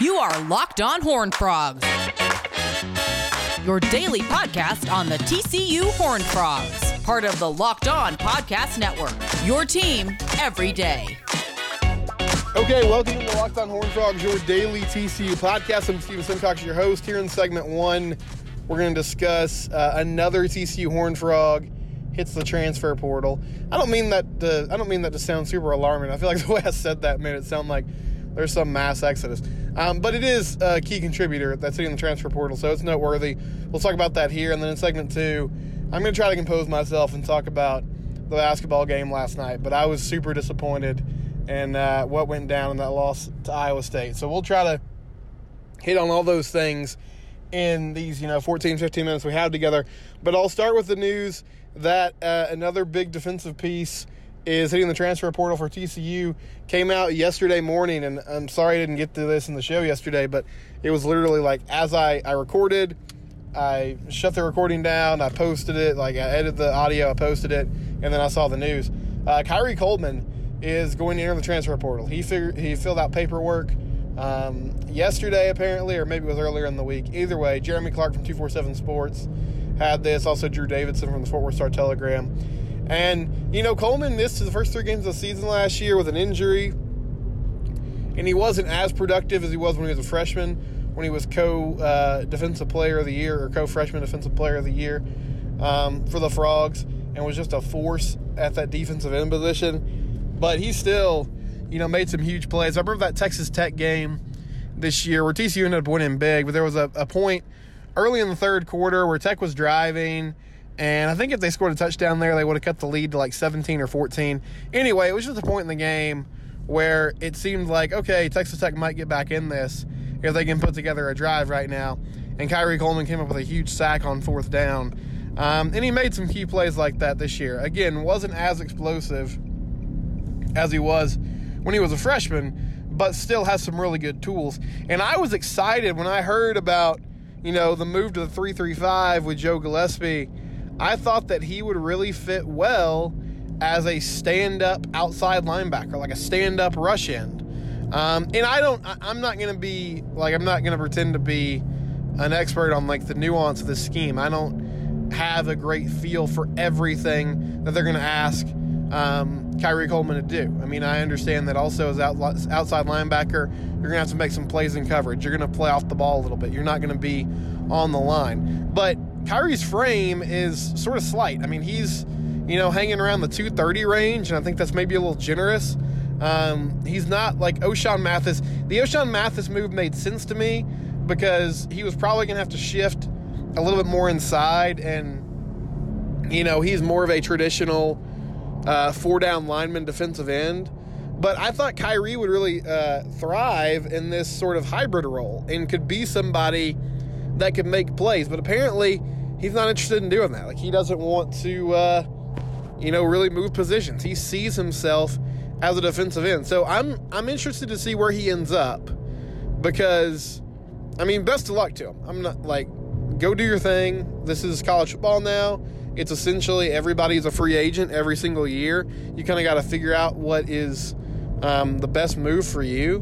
You are Locked On Horned Frogs, your daily podcast on the TCU Horned Frogs, part of the Locked On Podcast Network. Your team every day. Okay, welcome to the Locked On Horned Frogs, your daily TCU podcast. I'm Steven Simcox, your host. Here in segment one, we're going to discuss uh, another TCU Horn Frog hits the transfer portal. I don't mean that. To, I don't mean that to sound super alarming. I feel like the way I said that made it sound like there's some mass exodus. Um, but it is a key contributor that's hitting the transfer portal, so it's noteworthy. We'll talk about that here, and then in segment two, I'm going to try to compose myself and talk about the basketball game last night. But I was super disappointed in uh, what went down in that loss to Iowa State. So we'll try to hit on all those things in these you know 14 15 minutes we have together but i'll start with the news that uh, another big defensive piece is hitting the transfer portal for tcu came out yesterday morning and i'm sorry i didn't get to this in the show yesterday but it was literally like as i, I recorded i shut the recording down i posted it like i edited the audio i posted it and then i saw the news uh, Khari Coleman is going to enter the transfer portal he figured he filled out paperwork um, yesterday, apparently, or maybe it was earlier in the week. Either way, Jeremy Clark from 247 Sports had this. Also, Drew Davidson from the Fort Worth Star Telegram. And, you know, Coleman missed the first three games of the season last year with an injury. And he wasn't as productive as he was when he was a freshman, when he was co uh, defensive player of the year or co freshman defensive player of the year um, for the Frogs and was just a force at that defensive end position. But he still you know, made some huge plays. I remember that Texas Tech game this year where TCU ended up winning big, but there was a, a point early in the third quarter where Tech was driving. And I think if they scored a touchdown there, they would have cut the lead to like 17 or 14. Anyway, it was just a point in the game where it seemed like, okay, Texas Tech might get back in this if they can put together a drive right now. And Khari Coleman came up with a huge sack on fourth down. Um, and he made some key plays like that this year. Again, wasn't as explosive as he was when he was a freshman, but still has some really good tools. And I was excited when I heard about, you know, the move to the 335 with Joe Gillespie. I thought that he would really fit well as a stand up outside linebacker, like a stand up rush end. Um, and I don't, I'm not going to be, like, I'm not going to pretend to be an expert on, like, the nuance of the scheme. I don't have a great feel for everything that they're going to ask um, Khari Coleman to do. I mean, I understand that also as out, outside linebacker, you're going to have to make some plays in coverage. You're going to play off the ball a little bit. You're not going to be on the line. But Khari's frame is sort of slight. I mean, he's, you know, hanging around the 230 range, and I think that's maybe a little generous. Um, he's not like Ochaun Mathis. The Ochaun Mathis move made sense to me because he was probably going to have to shift a little bit more inside, and, you know, he's more of a traditional uh, four down lineman defensive end. But I thought Khari would really uh, thrive in this sort of hybrid role and could be somebody that could make plays. But apparently, he's not interested in doing that. Like he doesn't want to, uh, you know, really move positions. He sees himself as a defensive end. So I'm I'm interested to see where he ends up because, I mean, best of luck to him. I'm not like, go do your thing. This is college football now it's essentially everybody's a free agent every single year. You kind of got to figure out what is um, the best move for you.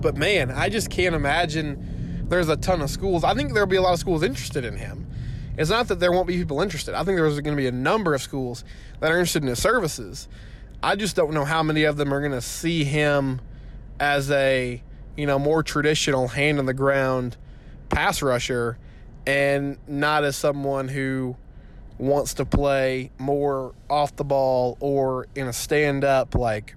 But man, I just can't imagine there's a ton of schools. I think there'll be a lot of schools interested in him. It's not that there won't be people interested. I think there's going to be a number of schools that are interested in his services. I just don't know how many of them are going to see him as a, you know, more traditional hand on the ground pass rusher and not as someone who wants to play more off the ball or in a stand up, like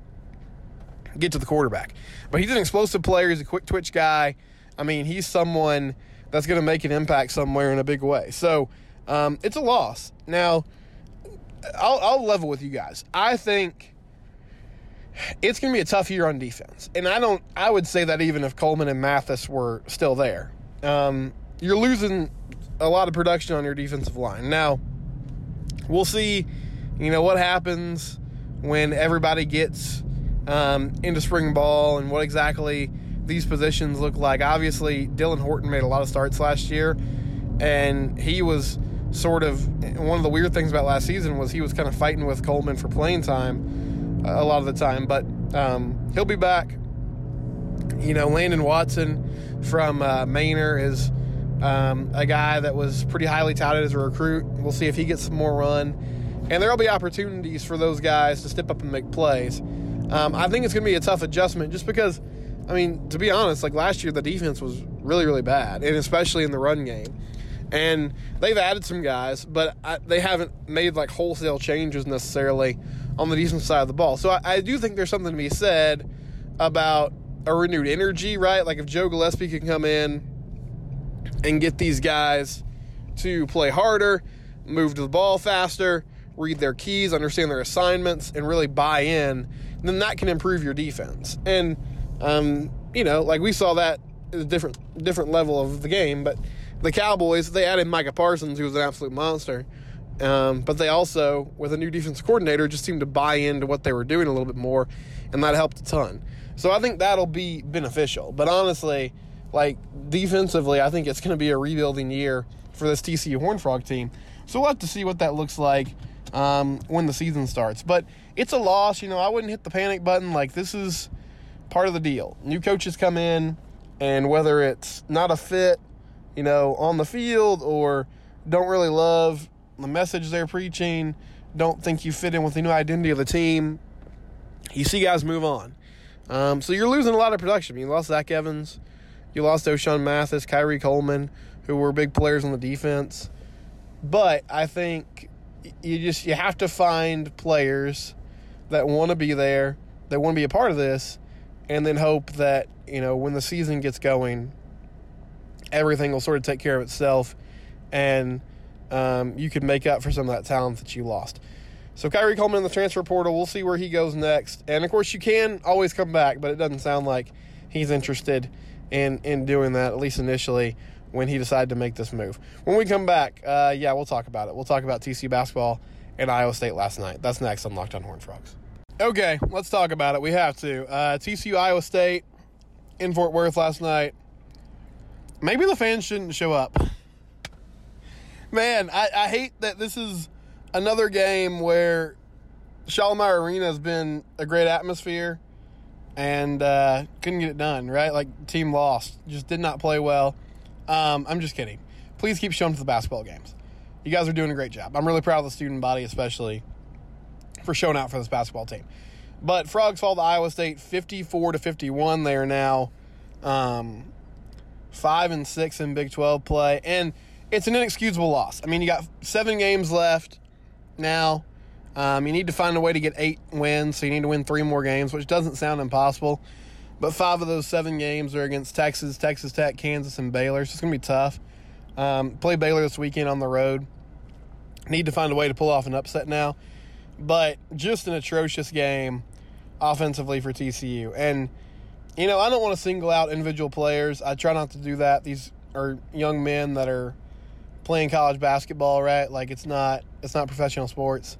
get to the quarterback. But he's an explosive player. He's a quick twitch guy. I mean, he's someone that's going to make an impact somewhere in a big way. So um, it's a loss. Now, I'll, I'll level with you guys. I think it's going to be a tough year on defense, and I don't. I would say that even if Coleman and Mathis were still there, um, you're losing a lot of production on your defensive line now we'll see, you know, what happens when everybody gets um, into spring ball and what exactly these positions look like. Obviously, Dylan Horton made a lot of starts last year, and he was sort of one of the weird things about last season was he was kind of fighting with Coleman for playing time a lot of the time, but um, he'll be back. You know, Landon Watson from uh, Manor is um, a guy that was pretty highly touted as a recruit. We'll see if he gets some more run. And there will be opportunities for those guys to step up and make plays. Um, I think it's going to be a tough adjustment just because, I mean, to be honest, like last year, the defense was really, really bad, and especially in the run game. And they've added some guys, but I, they haven't made like wholesale changes necessarily on the defensive side of the ball. So I, I do think there's something to be said about a renewed energy, right? Like if Joe Gillespie can come in and get these guys to play harder, move to the ball faster, read their keys, understand their assignments, and really buy in, then that can improve your defense. And um, you know, like we saw that at a different different level of the game, but the Cowboys they added Micah Parsons, who was an absolute monster. Um, but they also, with a new defensive coordinator, just seemed to buy into what they were doing a little bit more, and that helped a ton. So I think that'll be beneficial. But honestly, like defensively, I think it's going to be a rebuilding year for this TCU Horned Frog team. So we'll have to see what that looks like um, when the season starts. But it's a loss. You know, I wouldn't hit the panic button. Like, this is part of the deal. New coaches come in, and whether it's not a fit, you know, on the field or don't really love the message they're preaching, don't think you fit in with the new identity of the team, you see guys move on. Um, so you're losing a lot of production. You lost Zach Evans, you lost Ochaun Mathis, Khari Coleman, who were big players on the defense. But I think you just you have to find players that want to be there, that want to be a part of this, and then hope that you know when the season gets going, everything will sort of take care of itself, and um, you can make up for some of that talent that you lost. So Khari Coleman in the transfer portal, we'll see where he goes next. And of course, you can always come back, but it doesn't sound like he's interested in in doing that at least initially when he decided to make this move. When we come back, uh, yeah, we'll talk about it. We'll talk about TC basketball and Iowa State last night. That's next on Locked On Horned Frogs. Okay, let's talk about it. We have to. Uh, TCU Iowa State in Fort Worth last night. Maybe the fans shouldn't show up. Man, I, I hate that this is another game where Schollmaier Arena has been a great atmosphere and uh, couldn't get it done, right? Like, team lost. Just did not play well. Um, I'm just kidding. Please keep showing up to the basketball games. You guys are doing a great job. I'm really proud of the student body, especially for showing out for this basketball team. But Frogs fall to Iowa State 54 to 51. They are now um, five and six in Big 12 play, and it's an inexcusable loss. I mean, you got seven games left now. Um, you need to find a way to get eight wins, so you need to win three more games, which doesn't sound impossible. But five of those seven games are against Texas, Texas Tech, Kansas, and Baylor. So it's going to be tough. Um, play Baylor this weekend on the road. Need to find a way to pull off an upset now. But just an atrocious game offensively for TCU. And, you know, I don't want to single out individual players. I try not to do that. These are young men that are playing college basketball, right? Like it's not it's not professional sports.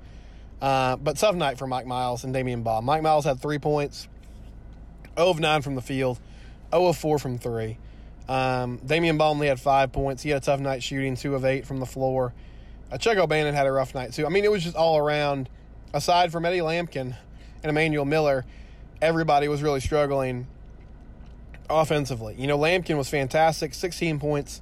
Uh, but tough night for Mike Miles and Damion Baugh. Mike Miles had three points, 0 of 9 from the field, 0 of 4 from three. Um, Damion Baugh only had five points. He had a tough night shooting, 2 of 8 from the floor. Uh, Chuck O'Bannon had a rough night too. I mean, it was just all around. Aside from Eddie Lampkin and Emmanuel Miller, everybody was really struggling offensively. You know, Lampkin was fantastic, 16 points,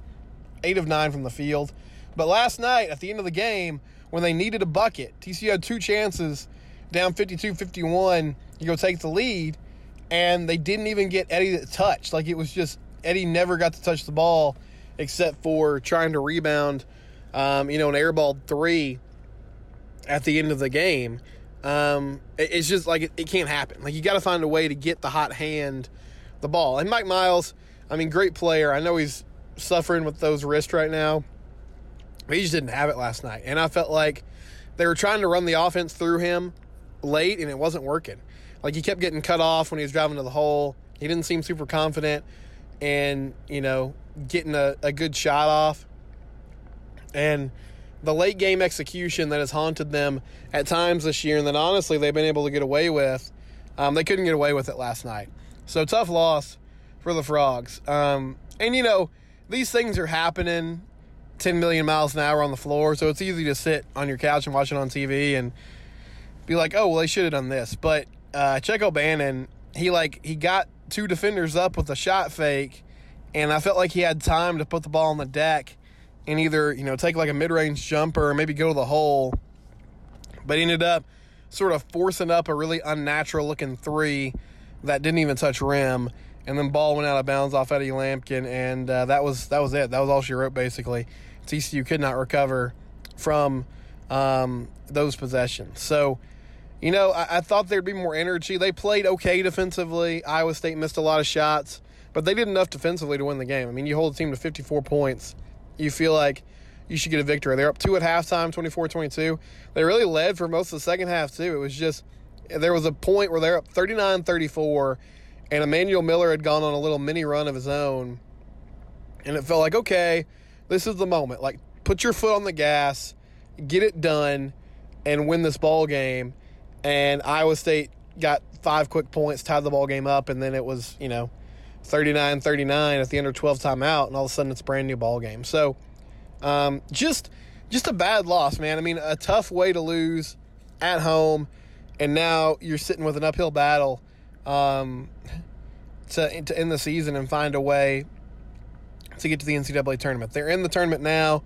8 of 9 from the field. But last night, at the end of the game, when they needed a bucket, TCU had two chances, down 52 51, you go take the lead, and they didn't even get Eddie to touch. Like it was just, Eddie never got to touch the ball except for trying to rebound, um, you know, an airball three at the end of the game. Um, it, it's just like it, it can't happen. Like you got to find a way to get the hot hand the ball. And Mike Miles, I mean, great player. I know he's suffering with those wrists right now. He just didn't have it last night. And I felt like they were trying to run the offense through him late and it wasn't working. Like he kept getting cut off when he was driving to the hole. He didn't seem super confident and, you know, getting a, a good shot off. And the late game execution that has haunted them at times this year and that honestly they've been able to get away with, um, they couldn't get away with it last night. So tough loss for the Frogs. Um, and, you know, these things are happening 10 million miles an hour on the floor, so it's easy to sit on your couch and watch it on TV and be like, oh, well, they should have done this. But uh, Chuck O'Bannon, he like he got two defenders up with a shot fake, and I felt like he had time to put the ball on the deck and either you know take like a mid-range jumper or maybe go to the hole. But ended up sort of forcing up a really unnatural looking three that didn't even touch rim, and then ball went out of bounds off Eddie Lampkin, and uh, that was that was it. That was all she wrote basically. TCU could not recover from um, those possessions. So, you know, I, I, thought there'd be more energy. They played okay defensively. Iowa State missed a lot of shots, but they did enough defensively to win the game. I mean, you hold a team to 54 points. You feel like you should get a victory. They're up two at halftime, 24 22. They really led for most of the second half, too. It was just, there was a point where they're up 39 34, and Emmanuel Miller had gone on a little mini run of his own. And it felt like, okay, this is the moment. Like, put your foot on the gas, get it done, and win this ball game. And Iowa State got five quick points, tied the ball game up, and then it was, you know, 39 39 at the end of 12 timeout, and all of a sudden it's a brand new ball game. So, um, just just a bad loss, man. I mean, a tough way to lose at home, and now you're sitting with an uphill battle um, to, to end the season and find a way to get to the NCAA tournament. They're in the tournament now,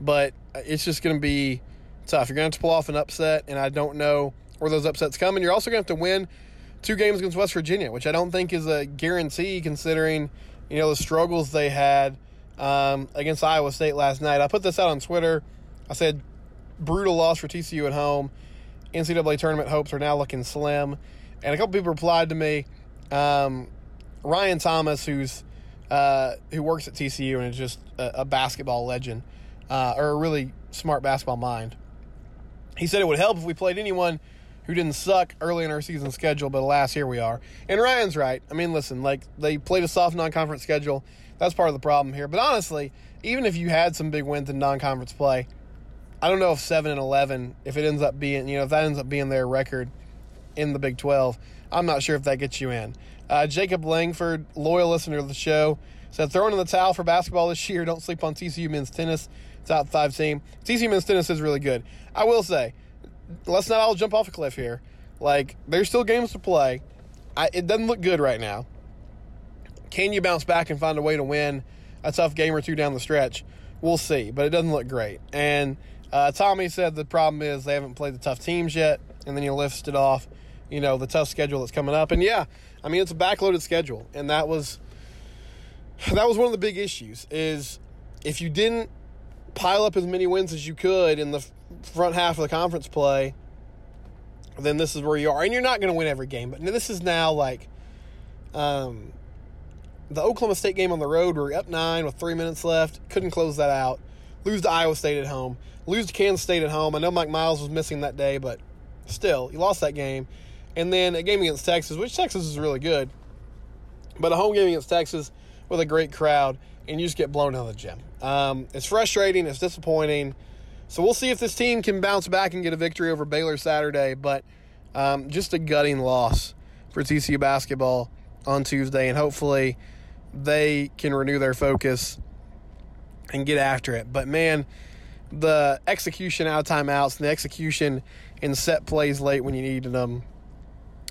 but it's just going to be tough. You're going to have to pull off an upset, and I don't know where those upsets come. And you're also going to have to win two games against West Virginia, which I don't think is a guarantee considering you know the struggles they had um, against Iowa State last night. I put this out on Twitter. I said brutal loss for TCU at home. NCAA tournament hopes are now looking slim. And a couple people replied to me. Um, Ryan Thomas, who's uh, who works at TCU and is just a, a basketball legend, uh, or a really smart basketball mind. He said it would help if we played anyone who didn't suck early in our season schedule, but alas, here we are. And Ryan's right. I mean, listen, like they played a soft non-conference schedule. That's part of the problem here. But honestly, even if you had some big wins in non-conference play, I don't know if seven and eleven, if it ends up being, you know, if that ends up being their record in the Big Twelve, I'm not sure if that gets you in. Uh, Jacob Langford, loyal listener of the show, said throwing in the towel for basketball this year. Don't sleep on TCU men's tennis. Top five team. TCU men's tennis is really good. I will say, let's not all jump off a cliff here. Like, there's still games to play. I, it doesn't look good right now. Can you bounce back and find a way to win a tough game or two down the stretch? We'll see, but it doesn't look great. And uh, Tommy said the problem is they haven't played the tough teams yet, and then he listed off, you know, the tough schedule that's coming up. And yeah, I mean it's a backloaded schedule, and that was that was one of the big issues. Is if you didn't pile up as many wins as you could in the front half of the conference play, then this is where you are. And you're not going to win every game, but this is now like um, the Oklahoma State game on the road. We're up nine with three minutes left. Couldn't close that out. Lose to Iowa State at home. Lose to Kansas State at home. I know Mike Miles was missing that day, but still, you lost that game. And then a game against Texas, which Texas is really good, but a home game against Texas with a great crowd, and you just get blown out of the gym. Um, it's frustrating. It's disappointing. So we'll see if this team can bounce back and get a victory over Baylor Saturday. But um, just a gutting loss for TCU basketball on Tuesday, and hopefully they can renew their focus and get after it. But man, the execution out of timeouts the execution in set plays late when you needed them,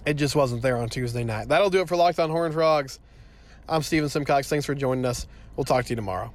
it just wasn't there on Tuesday night. That'll do it for Locked On Horned Frogs. I'm Steven Simcox. Thanks for joining us. We'll talk to you tomorrow.